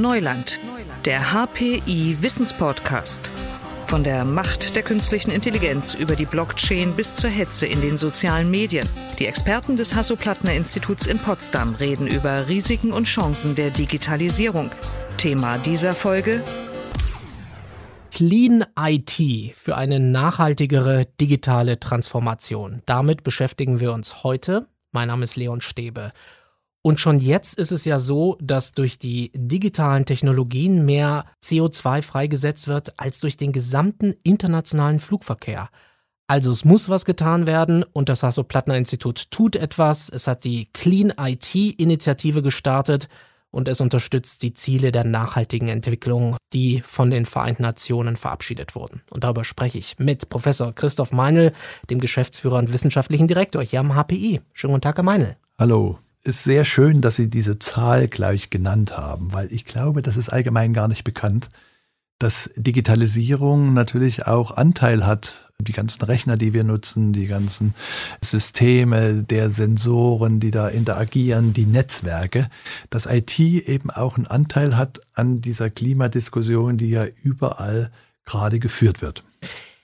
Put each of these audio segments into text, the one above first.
Neuland, der HPI Wissenspodcast. Von der Macht der künstlichen Intelligenz über die Blockchain bis zur Hetze in den sozialen Medien. Die Experten des Hasso-Plattner-Instituts in Potsdam reden über Risiken und Chancen der Digitalisierung. Thema dieser Folge Clean IT für eine nachhaltigere digitale Transformation. Damit beschäftigen wir uns heute. Mein Name ist Leon Stäbe. Und schon jetzt ist es ja so, dass durch die digitalen Technologien mehr CO2 freigesetzt wird als durch den gesamten internationalen Flugverkehr. Also es muss was getan werden und das Hasso-Plattner-Institut tut etwas. Es hat die Clean IT-Initiative gestartet und es unterstützt die Ziele der nachhaltigen Entwicklung, die von den Vereinten Nationen verabschiedet wurden. Und darüber spreche ich mit Professor Christoph Meinl, dem Geschäftsführer und wissenschaftlichen Direktor hier am HPI. Schönen guten Tag, Herr Meinl. Hallo ist sehr schön, dass Sie diese Zahl gleich genannt haben, weil ich glaube, das ist allgemein gar nicht bekannt, dass Digitalisierung natürlich auch Anteil hat. Die ganzen Rechner, die wir nutzen, die ganzen Systeme der Sensoren, die da interagieren, die Netzwerke, dass IT eben auch einen Anteil hat an dieser Klimadiskussion, die ja überall gerade geführt wird.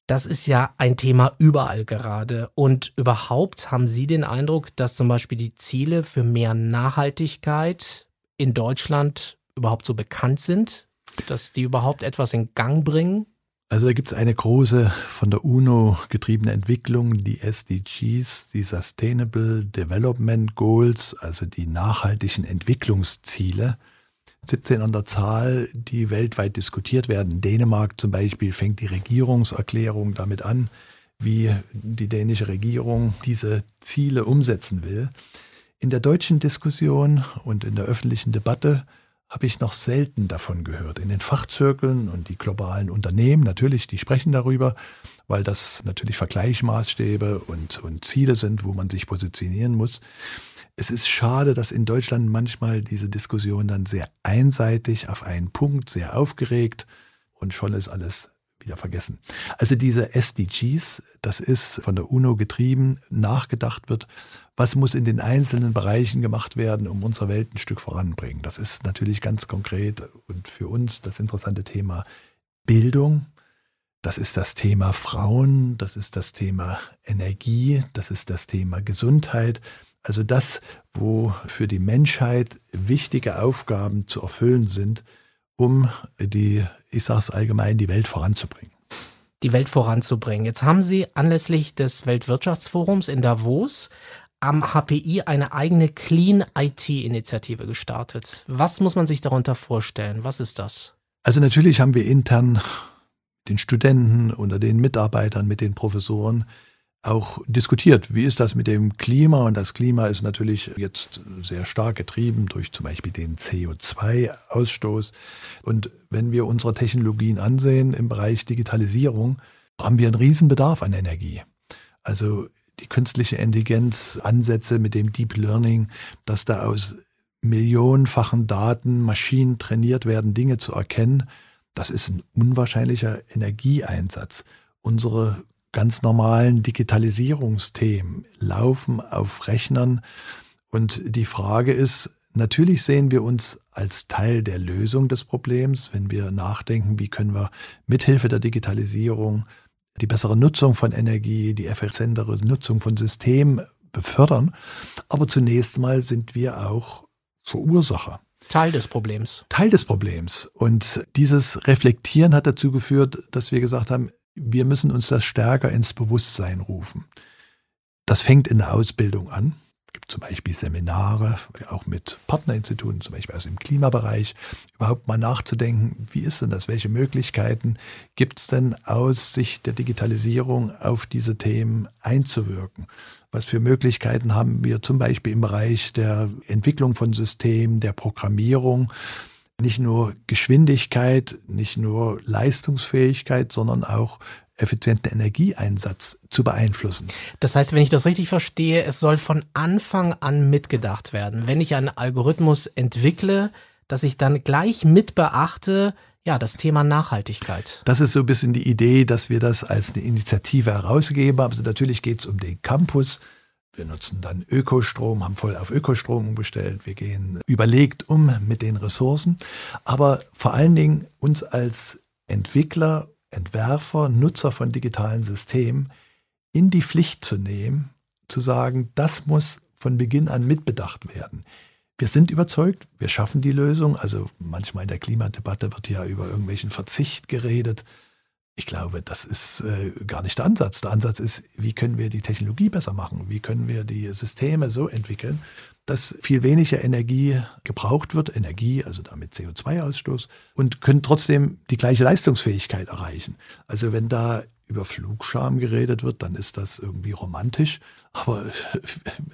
Das ist ja ein Thema überall gerade. Und überhaupt haben Sie den Eindruck, dass zum Beispiel die Ziele für mehr Nachhaltigkeit in Deutschland überhaupt so bekannt sind? Dass die überhaupt etwas in Gang bringen? Also da gibt es eine große von der UNO getriebene Entwicklung, die SDGs, die Sustainable Development Goals, also die nachhaltigen Entwicklungsziele. 17 an der Zahl, die weltweit diskutiert werden. In Dänemark zum Beispiel fängt die Regierungserklärung damit an, wie die dänische Regierung diese Ziele umsetzen will. In der deutschen Diskussion und in der öffentlichen Debatte habe ich noch selten davon gehört. In den Fachzirkeln und die globalen Unternehmen natürlich, die sprechen darüber, weil das natürlich Vergleichsmaßstäbe und, und Ziele sind, wo man sich positionieren muss es ist schade, dass in Deutschland manchmal diese Diskussion dann sehr einseitig auf einen Punkt, sehr aufgeregt und schon ist alles wieder vergessen. Also diese SDGs, das ist von der UNO getrieben, nachgedacht wird, was muss in den einzelnen Bereichen gemacht werden, um unsere Welt ein Stück voranbringen. Das ist natürlich ganz konkret und für uns das interessante Thema Bildung. Das ist das Thema Frauen, das ist das Thema Energie, das ist das Thema Gesundheit, also das, wo für die Menschheit wichtige Aufgaben zu erfüllen sind, um die, ich sage es allgemein, die Welt voranzubringen. Die Welt voranzubringen. Jetzt haben Sie anlässlich des Weltwirtschaftsforums in Davos am HPI eine eigene Clean IT-Initiative gestartet. Was muss man sich darunter vorstellen? Was ist das? Also natürlich haben wir intern den Studenten oder den Mitarbeitern, mit den Professoren auch diskutiert. Wie ist das mit dem Klima? Und das Klima ist natürlich jetzt sehr stark getrieben durch zum Beispiel den CO2-Ausstoß. Und wenn wir unsere Technologien ansehen im Bereich Digitalisierung, haben wir einen Riesenbedarf an Energie. Also die künstliche Intelligenz, Ansätze mit dem Deep Learning, dass da aus millionenfachen Daten Maschinen trainiert werden, Dinge zu erkennen, das ist ein unwahrscheinlicher Energieeinsatz. Unsere ganz normalen Digitalisierungsthemen laufen auf Rechnern. Und die Frage ist, natürlich sehen wir uns als Teil der Lösung des Problems, wenn wir nachdenken, wie können wir mithilfe der Digitalisierung die bessere Nutzung von Energie, die effizientere Nutzung von Systemen befördern. Aber zunächst mal sind wir auch Verursacher. Teil des Problems. Teil des Problems. Und dieses Reflektieren hat dazu geführt, dass wir gesagt haben, wir müssen uns das stärker ins Bewusstsein rufen. Das fängt in der Ausbildung an. Es gibt zum Beispiel Seminare, auch mit Partnerinstituten, zum Beispiel aus dem Klimabereich, überhaupt mal nachzudenken, wie ist denn das? Welche Möglichkeiten gibt es denn aus Sicht der Digitalisierung auf diese Themen einzuwirken? Was für Möglichkeiten haben wir zum Beispiel im Bereich der Entwicklung von Systemen, der Programmierung? Nicht nur Geschwindigkeit, nicht nur Leistungsfähigkeit, sondern auch effizienten Energieeinsatz zu beeinflussen. Das heißt, wenn ich das richtig verstehe, es soll von Anfang an mitgedacht werden. Wenn ich einen Algorithmus entwickle, dass ich dann gleich mit beachte, ja, das Thema Nachhaltigkeit. Das ist so ein bisschen die Idee, dass wir das als eine Initiative herausgeben. Also natürlich geht es um den Campus, Wir nutzen dann Ökostrom, haben voll auf Ökostrom umgestellt. Wir gehen überlegt um mit den Ressourcen. Aber vor allen Dingen uns als Entwickler, Entwerfer, Nutzer von digitalen Systemen in die Pflicht zu nehmen, zu sagen, das muss von Beginn an mitbedacht werden. Wir sind überzeugt, wir schaffen die Lösung. Also manchmal in der Klimadebatte wird ja über irgendwelchen Verzicht geredet. Ich glaube, das ist äh, gar nicht der Ansatz. Der Ansatz ist, wie können wir die Technologie besser machen? Wie können wir die Systeme so entwickeln, dass viel weniger Energie gebraucht wird, Energie, also damit CO2-Ausstoß, und können trotzdem die gleiche Leistungsfähigkeit erreichen. Also wenn da über Flugscham geredet wird, dann ist das irgendwie romantisch. Aber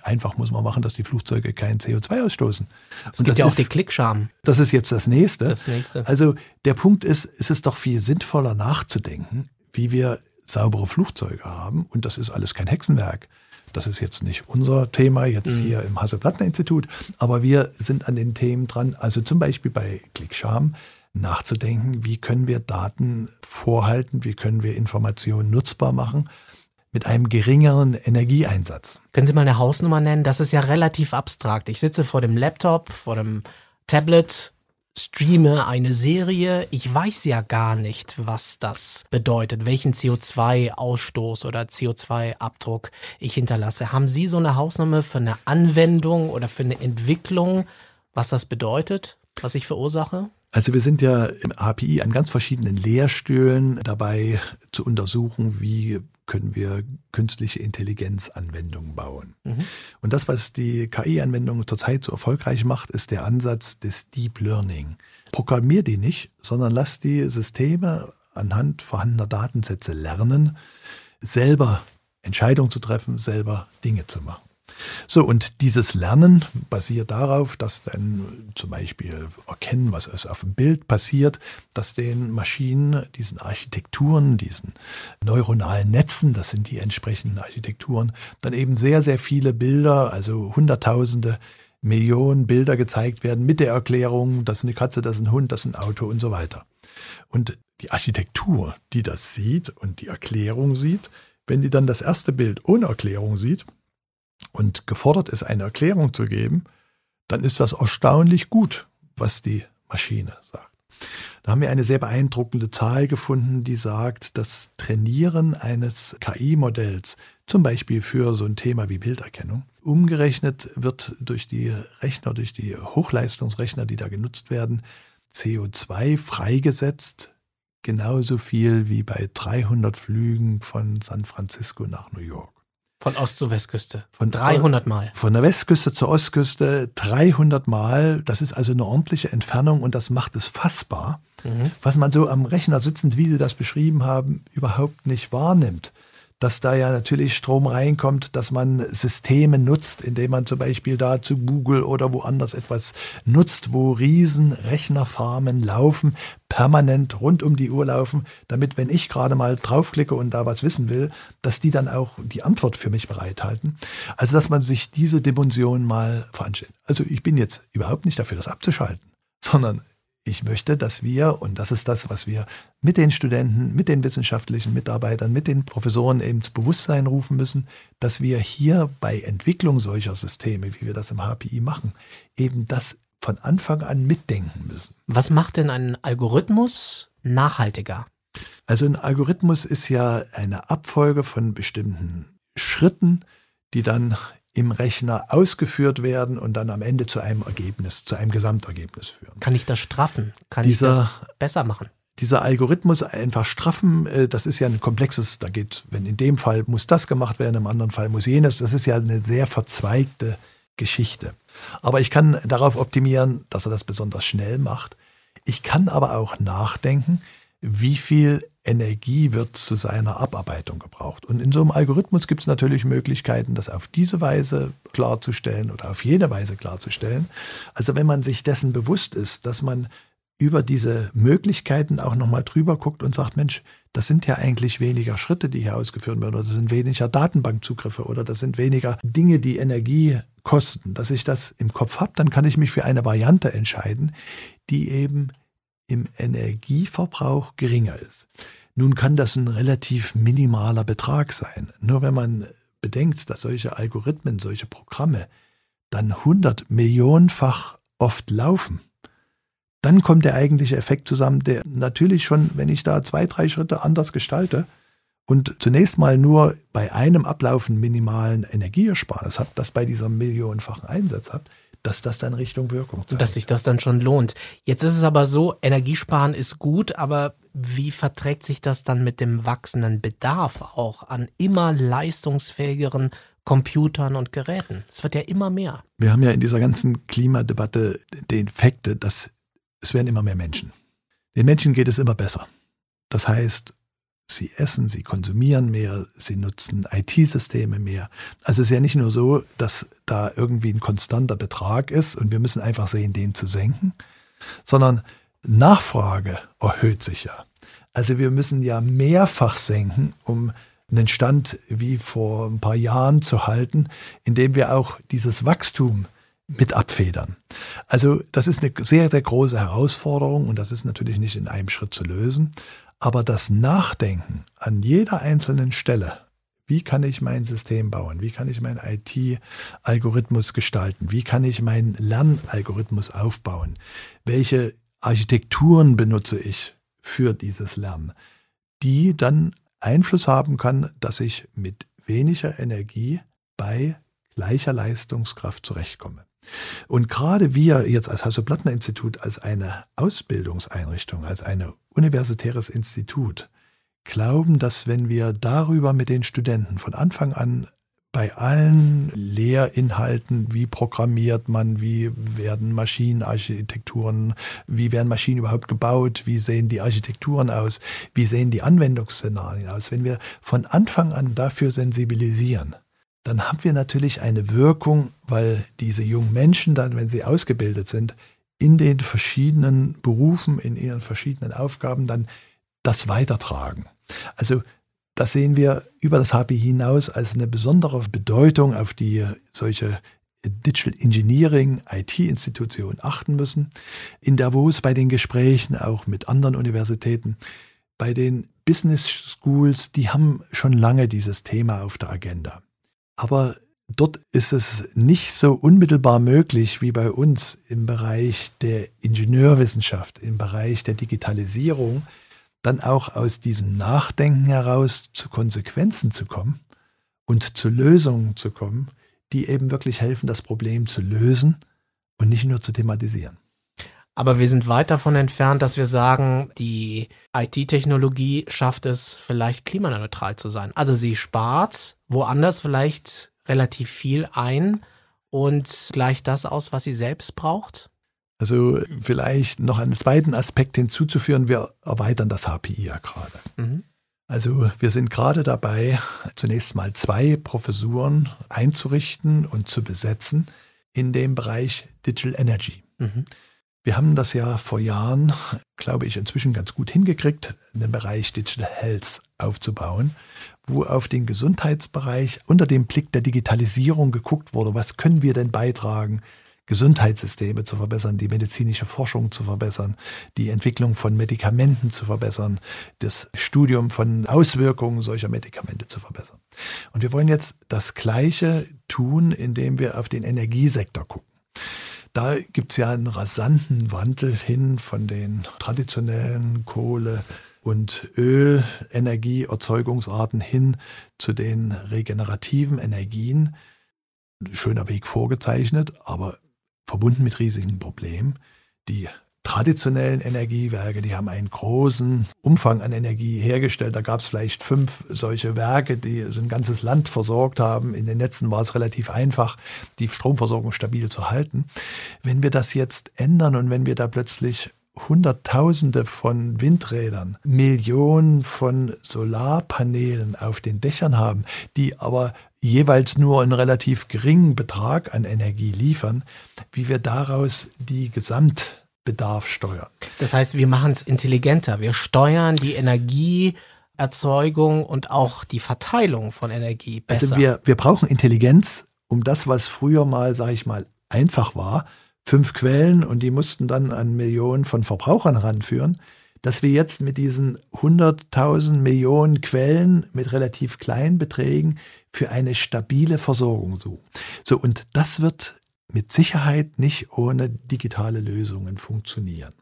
einfach muss man machen, dass die Flugzeuge kein CO2 ausstoßen. Es gibt ja auch ist, die Klickscham. Das ist jetzt das nächste. Das nächste. Also der Punkt ist, es ist doch viel sinnvoller nachzudenken, wie wir saubere Flugzeuge haben. Und das ist alles kein Hexenwerk. Das ist jetzt nicht unser Thema jetzt mhm. hier im Hasso-Plattner-Institut, aber wir sind an den Themen dran. Also zum Beispiel bei Klickscham nachzudenken, wie können wir Daten vorhalten, wie können wir Informationen nutzbar machen mit einem geringeren Energieeinsatz. Können Sie mal eine Hausnummer nennen? Das ist ja relativ abstrakt. Ich sitze vor dem Laptop, vor dem Tablet, streame eine Serie. Ich weiß ja gar nicht, was das bedeutet, welchen CO2-Ausstoß oder CO2-Abdruck ich hinterlasse. Haben Sie so eine Hausnummer für eine Anwendung oder für eine Entwicklung, was das bedeutet, was ich verursache? Also wir sind ja im API an ganz verschiedenen Lehrstühlen dabei zu untersuchen, wie können wir künstliche Intelligenzanwendungen bauen. Mhm. Und das, was die KI-Anwendung zurzeit so erfolgreich macht, ist der Ansatz des Deep Learning. Programmier die nicht, sondern lass die Systeme anhand vorhandener Datensätze lernen, selber Entscheidungen zu treffen, selber Dinge zu machen. So, und dieses Lernen basiert darauf, dass dann zum Beispiel erkennen, was ist auf dem Bild passiert, dass den Maschinen, diesen Architekturen, diesen neuronalen Netzen, das sind die entsprechenden Architekturen, dann eben sehr, sehr viele Bilder, also Hunderttausende, Millionen Bilder gezeigt werden mit der Erklärung, das ist eine Katze, das ist ein Hund, das ist ein Auto und so weiter. Und die Architektur, die das sieht und die Erklärung sieht, wenn die dann das erste Bild ohne Erklärung sieht, und gefordert ist, eine Erklärung zu geben, dann ist das erstaunlich gut, was die Maschine sagt. Da haben wir eine sehr beeindruckende Zahl gefunden, die sagt, das Trainieren eines KI-Modells, zum Beispiel für so ein Thema wie Bilderkennung, umgerechnet wird durch die Rechner, durch die Hochleistungsrechner, die da genutzt werden, CO2 freigesetzt, genauso viel wie bei 300 Flügen von San Francisco nach New York. Von Ost zur Westküste. Von 300 Mal. Von der Westküste zur Ostküste 300 Mal. Das ist also eine ordentliche Entfernung und das macht es fassbar, mhm. was man so am Rechner sitzend, wie Sie das beschrieben haben, überhaupt nicht wahrnimmt dass da ja natürlich Strom reinkommt, dass man Systeme nutzt, indem man zum Beispiel da zu Google oder woanders etwas nutzt, wo riesen Rechnerfarmen laufen, permanent rund um die Uhr laufen, damit, wenn ich gerade mal draufklicke und da was wissen will, dass die dann auch die Antwort für mich bereithalten. Also, dass man sich diese Dimension mal veranstellt. Also, ich bin jetzt überhaupt nicht dafür, das abzuschalten, sondern ich möchte, dass wir, und das ist das, was wir mit den Studenten, mit den wissenschaftlichen Mitarbeitern, mit den Professoren eben ins Bewusstsein rufen müssen, dass wir hier bei Entwicklung solcher Systeme, wie wir das im HPI machen, eben das von Anfang an mitdenken müssen. Was macht denn ein Algorithmus nachhaltiger? Also ein Algorithmus ist ja eine Abfolge von bestimmten Schritten, die dann im Rechner ausgeführt werden und dann am Ende zu einem Ergebnis, zu einem Gesamtergebnis führen. Kann ich das straffen? Kann dieser, ich das besser machen? Dieser Algorithmus einfach straffen, äh, das ist ja ein komplexes, da geht, wenn in dem Fall muss das gemacht werden, im anderen Fall muss jenes, das ist ja eine sehr verzweigte Geschichte. Aber ich kann darauf optimieren, dass er das besonders schnell macht. Ich kann aber auch nachdenken, wie viel Energie wird zu seiner Abarbeitung gebraucht. Und in so einem Algorithmus gibt es natürlich Möglichkeiten, das auf diese Weise klarzustellen oder auf jene Weise klarzustellen. Also wenn man sich dessen bewusst ist, dass man über diese Möglichkeiten auch nochmal drüber guckt und sagt, Mensch, das sind ja eigentlich weniger Schritte, die hier ausgeführt werden, oder das sind weniger Datenbankzugriffe, oder das sind weniger Dinge, die Energie kosten. Dass ich das im Kopf habe, dann kann ich mich für eine Variante entscheiden, die eben im Energieverbrauch geringer ist. Nun kann das ein relativ minimaler Betrag sein. Nur wenn man bedenkt, dass solche Algorithmen, solche Programme dann hundert Millionenfach oft laufen, dann kommt der eigentliche Effekt zusammen, der natürlich schon, wenn ich da zwei, drei Schritte anders gestalte und zunächst mal nur bei einem Ablaufen minimalen Energieersparnis habt, das bei dieser millionenfachen Einsatz habt, dass das dann Richtung Wirkung zeigt. Und dass sich das dann schon lohnt. Jetzt ist es aber so, Energiesparen ist gut, aber wie verträgt sich das dann mit dem wachsenden Bedarf auch an immer leistungsfähigeren Computern und Geräten? Es wird ja immer mehr. Wir haben ja in dieser ganzen Klimadebatte den Effekte, dass es werden immer mehr Menschen. Den Menschen geht es immer besser. Das heißt, sie essen, sie konsumieren mehr, sie nutzen IT-Systeme mehr. Also es ist ja nicht nur so, dass da irgendwie ein konstanter Betrag ist und wir müssen einfach sehen, den zu senken, sondern Nachfrage erhöht sich ja. Also wir müssen ja mehrfach senken, um einen Stand wie vor ein paar Jahren zu halten, indem wir auch dieses Wachstum mit abfedern. Also das ist eine sehr, sehr große Herausforderung und das ist natürlich nicht in einem Schritt zu lösen. Aber das Nachdenken an jeder einzelnen Stelle, wie kann ich mein System bauen, wie kann ich meinen IT-Algorithmus gestalten, wie kann ich meinen Lernalgorithmus aufbauen, welche Architekturen benutze ich für dieses Lernen, die dann Einfluss haben kann, dass ich mit weniger Energie bei gleicher Leistungskraft zurechtkomme. Und gerade wir jetzt als Hasso-Plattner-Institut, als eine Ausbildungseinrichtung, als ein universitäres Institut, glauben, dass wenn wir darüber mit den Studenten von Anfang an bei allen Lehrinhalten, wie programmiert man, wie werden Maschinenarchitekturen, wie werden Maschinen überhaupt gebaut, wie sehen die Architekturen aus, wie sehen die Anwendungsszenarien aus, wenn wir von Anfang an dafür sensibilisieren, dann haben wir natürlich eine Wirkung, weil diese jungen Menschen dann, wenn sie ausgebildet sind, in den verschiedenen Berufen, in ihren verschiedenen Aufgaben dann das weitertragen. Also das sehen wir über das HP hinaus als eine besondere Bedeutung, auf die solche Digital Engineering IT-Institutionen achten müssen. In Davos bei den Gesprächen auch mit anderen Universitäten, bei den Business Schools, die haben schon lange dieses Thema auf der Agenda. Aber dort ist es nicht so unmittelbar möglich wie bei uns im Bereich der Ingenieurwissenschaft, im Bereich der Digitalisierung, dann auch aus diesem Nachdenken heraus zu Konsequenzen zu kommen und zu Lösungen zu kommen, die eben wirklich helfen, das Problem zu lösen und nicht nur zu thematisieren. Aber wir sind weit davon entfernt, dass wir sagen, die IT-Technologie schafft es vielleicht klimaneutral zu sein. Also sie spart woanders vielleicht relativ viel ein und gleicht das aus, was sie selbst braucht? Also vielleicht noch einen zweiten Aspekt hinzuzuführen, wir erweitern das HPI ja gerade. Mhm. Also wir sind gerade dabei, zunächst mal zwei Professuren einzurichten und zu besetzen in dem Bereich Digital Energy. Mhm. Wir haben das ja vor Jahren, glaube ich, inzwischen ganz gut hingekriegt, den Bereich Digital Health aufzubauen, wo auf den Gesundheitsbereich unter dem Blick der Digitalisierung geguckt wurde, was können wir denn beitragen, Gesundheitssysteme zu verbessern, die medizinische Forschung zu verbessern, die Entwicklung von Medikamenten zu verbessern, das Studium von Auswirkungen solcher Medikamente zu verbessern. Und wir wollen jetzt das Gleiche tun, indem wir auf den Energiesektor gucken. Da gibt es ja einen rasanten Wandel hin von den traditionellen Kohle- und Ölenergieerzeugungsarten hin zu den regenerativen Energien. Schöner Weg vorgezeichnet, aber verbunden mit riesigen Problemen. Die traditionellen Energiewerke, die haben einen großen Umfang an Energie hergestellt. Da gab es vielleicht fünf solche Werke, die so ein ganzes Land versorgt haben. In den Netzen war es relativ einfach, die Stromversorgung stabil zu halten. Wenn wir das jetzt ändern und wenn wir da plötzlich Hunderttausende von Windrädern, Millionen von Solarpanelen auf den Dächern haben, die aber jeweils nur einen relativ geringen Betrag an Energie liefern, wie wir daraus die Gesamtbedarf steuern. Das heißt, wir machen es intelligenter. Wir steuern die Energieerzeugung und auch die Verteilung von Energie besser. Also wir, wir brauchen Intelligenz, um das, was früher mal, sage ich mal, einfach war, fünf Quellen und die mussten dann an Millionen von Verbrauchern ranführen, dass wir jetzt mit diesen 100.000 Millionen Quellen mit relativ kleinen Beträgen für eine stabile Versorgung suchen. So, und das wird mit Sicherheit nicht ohne digitale Lösungen funktionieren.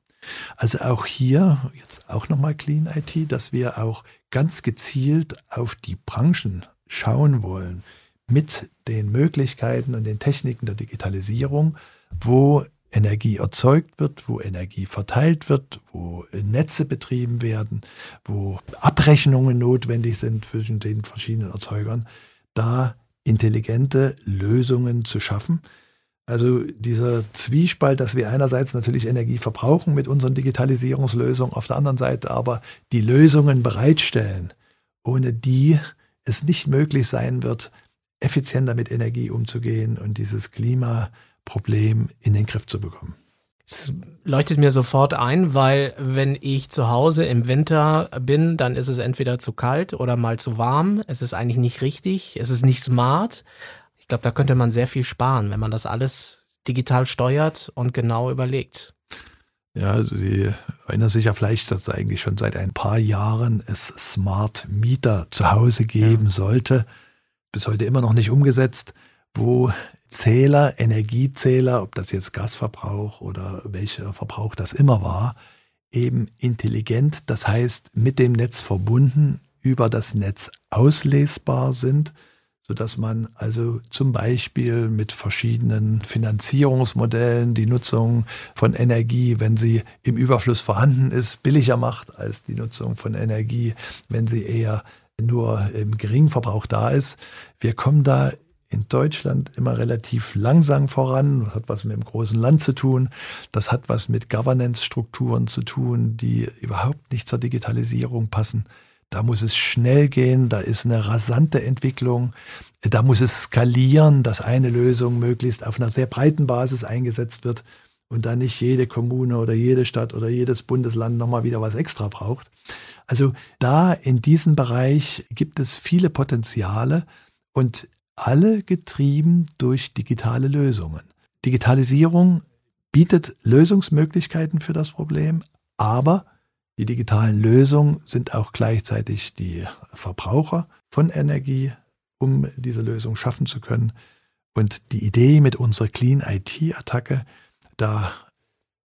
Also auch hier, jetzt auch nochmal Clean IT, dass wir auch ganz gezielt auf die Branchen schauen wollen mit den Möglichkeiten und den Techniken der Digitalisierung, wo Energie erzeugt wird, wo Energie verteilt wird, wo Netze betrieben werden, wo Abrechnungen notwendig sind zwischen den verschiedenen Erzeugern, da intelligente Lösungen zu schaffen. Also dieser Zwiespalt, dass wir einerseits natürlich Energie verbrauchen mit unseren Digitalisierungslösungen, auf der anderen Seite aber die Lösungen bereitstellen, ohne die es nicht möglich sein wird, effizienter mit Energie umzugehen und dieses Klima Problem in den Griff zu bekommen. Es leuchtet mir sofort ein, weil wenn ich zu Hause im Winter bin, dann ist es entweder zu kalt oder mal zu warm. Es ist eigentlich nicht richtig, es ist nicht smart. Ich glaube, da könnte man sehr viel sparen, wenn man das alles digital steuert und genau überlegt. Ja, Sie erinnern sich ja vielleicht, dass eigentlich schon seit ein paar Jahren es Smart Meter zu Hause geben ja. sollte. Bis heute immer noch nicht umgesetzt, wo Zähler, Energiezähler, ob das jetzt Gasverbrauch oder welcher Verbrauch das immer war, eben intelligent, das heißt mit dem Netz verbunden, über das Netz auslesbar sind, sodass man also zum Beispiel mit verschiedenen Finanzierungsmodellen die Nutzung von Energie, wenn sie im Überfluss vorhanden ist, billiger macht als die Nutzung von Energie, wenn sie eher nur im geringen Verbrauch da ist. Wir kommen da in Deutschland immer relativ langsam voran. Das hat was mit dem großen Land zu tun. Das hat was mit Governance-Strukturen zu tun, die überhaupt nicht zur Digitalisierung passen. Da muss es schnell gehen, da ist eine rasante Entwicklung, da muss es skalieren, dass eine Lösung möglichst auf einer sehr breiten Basis eingesetzt wird und da nicht jede Kommune oder jede Stadt oder jedes Bundesland nochmal wieder was extra braucht. Also da in diesem Bereich gibt es viele Potenziale und alle getrieben durch digitale Lösungen. Digitalisierung bietet Lösungsmöglichkeiten für das Problem, aber die digitalen Lösungen sind auch gleichzeitig die Verbraucher von Energie, um diese Lösung schaffen zu können. Und die Idee mit unserer Clean IT-Attacke, da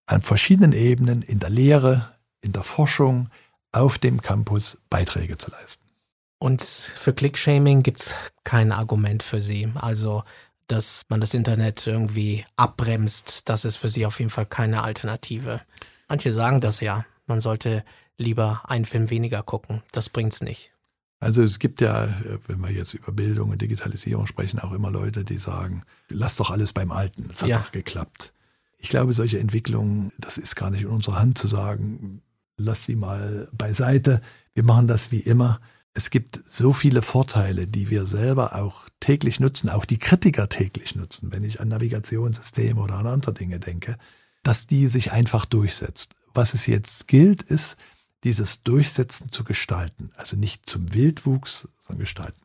an verschiedenen Ebenen in der Lehre, in der Forschung, auf dem Campus Beiträge zu leisten. Und für Clickshaming gibt es kein Argument für Sie. Also, dass man das Internet irgendwie abbremst, das ist für Sie auf jeden Fall keine Alternative. Manche sagen das ja. Man sollte lieber einen Film weniger gucken. Das bringt's nicht. Also es gibt ja, wenn wir jetzt über Bildung und Digitalisierung sprechen, auch immer Leute, die sagen, lass doch alles beim Alten, das hat ja. doch geklappt. Ich glaube, solche Entwicklungen, das ist gar nicht in unserer Hand zu sagen, lass sie mal beiseite, wir machen das wie immer es gibt so viele Vorteile, die wir selber auch täglich nutzen, auch die Kritiker täglich nutzen, wenn ich an Navigationssysteme oder an andere Dinge denke, dass die sich einfach durchsetzt. Was es jetzt gilt, ist, dieses Durchsetzen zu gestalten. Also nicht zum Wildwuchs, sondern gestalten.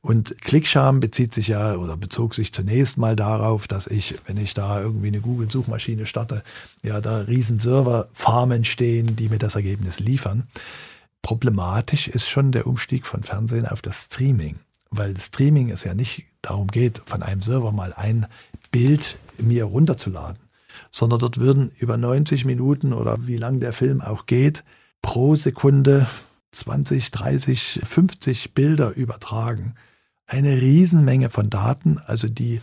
Und Clickscham bezieht sich ja oder bezog sich zunächst mal darauf, dass ich, wenn ich da irgendwie eine Google-Suchmaschine starte, ja, da riesen Serverfarmen stehen, die mir das Ergebnis liefern. Problematisch ist schon der Umstieg von Fernsehen auf das Streaming, weil Streaming es ja nicht darum geht, von einem Server mal ein Bild mir runterzuladen, sondern dort würden über 90 Minuten oder wie lang der Film auch geht, pro Sekunde 20, 30, 50 Bilder übertragen. Eine Riesenmenge von Daten, also die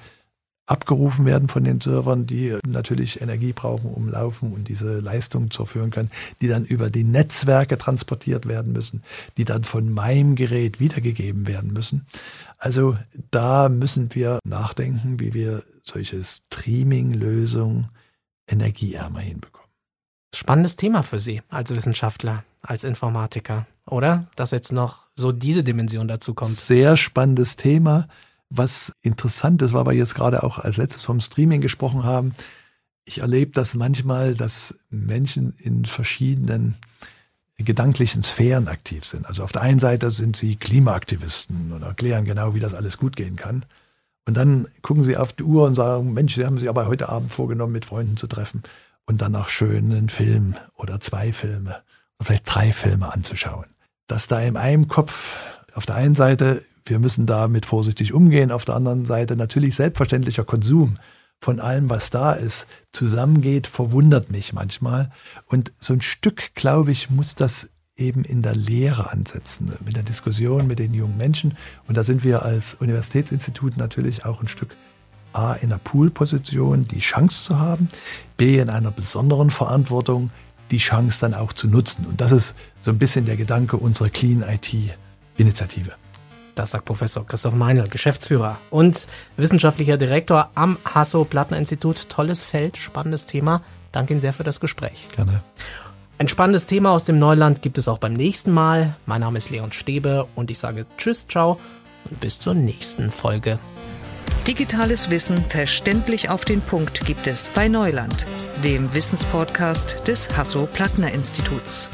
abgerufen werden von den Servern, die natürlich Energie brauchen, um laufen und diese Leistung zu führen können, die dann über die Netzwerke transportiert werden müssen, die dann von meinem Gerät wiedergegeben werden müssen. Also da müssen wir nachdenken, wie wir solche Streaming-Lösungen energieärmer hinbekommen. Spannendes Thema für Sie als Wissenschaftler, als Informatiker, oder? Dass jetzt noch so diese Dimension dazu kommt. Sehr spannendes Thema. Was interessant ist, weil wir jetzt gerade auch als letztes vom Streaming gesprochen haben, ich erlebe das manchmal, dass Menschen in verschiedenen gedanklichen Sphären aktiv sind. Also auf der einen Seite sind sie Klimaaktivisten und erklären genau, wie das alles gut gehen kann. Und dann gucken sie auf die Uhr und sagen, Mensch, Sie haben sich aber heute Abend vorgenommen, mit Freunden zu treffen und dann noch schön einen Film oder zwei Filme oder vielleicht drei Filme anzuschauen. Dass da in einem Kopf auf der einen Seite wir müssen damit vorsichtig umgehen. Auf der anderen Seite natürlich selbstverständlicher Konsum von allem, was da ist, zusammengeht, verwundert mich manchmal. Und so ein Stück, glaube ich, muss das eben in der Lehre ansetzen, mit der Diskussion mit den jungen Menschen. Und da sind wir als Universitätsinstitut natürlich auch ein Stück A in der Poolposition, die Chance zu haben, B in einer besonderen Verantwortung, die Chance dann auch zu nutzen. Und das ist so ein bisschen der Gedanke unserer Clean IT-Initiative. Das sagt Professor Christoph Meinl, Geschäftsführer und wissenschaftlicher Direktor am Hasso-Plattner-Institut. Tolles Feld, spannendes Thema. Danke Ihnen sehr für das Gespräch. Gerne. Ein spannendes Thema aus dem Neuland gibt es auch beim nächsten Mal. Mein Name ist Leon Stäbe und ich sage Tschüss, ciao und bis zur nächsten Folge. Digitales Wissen verständlich auf den Punkt gibt es bei Neuland, dem Wissenspodcast des Hasso-Plattner-Instituts.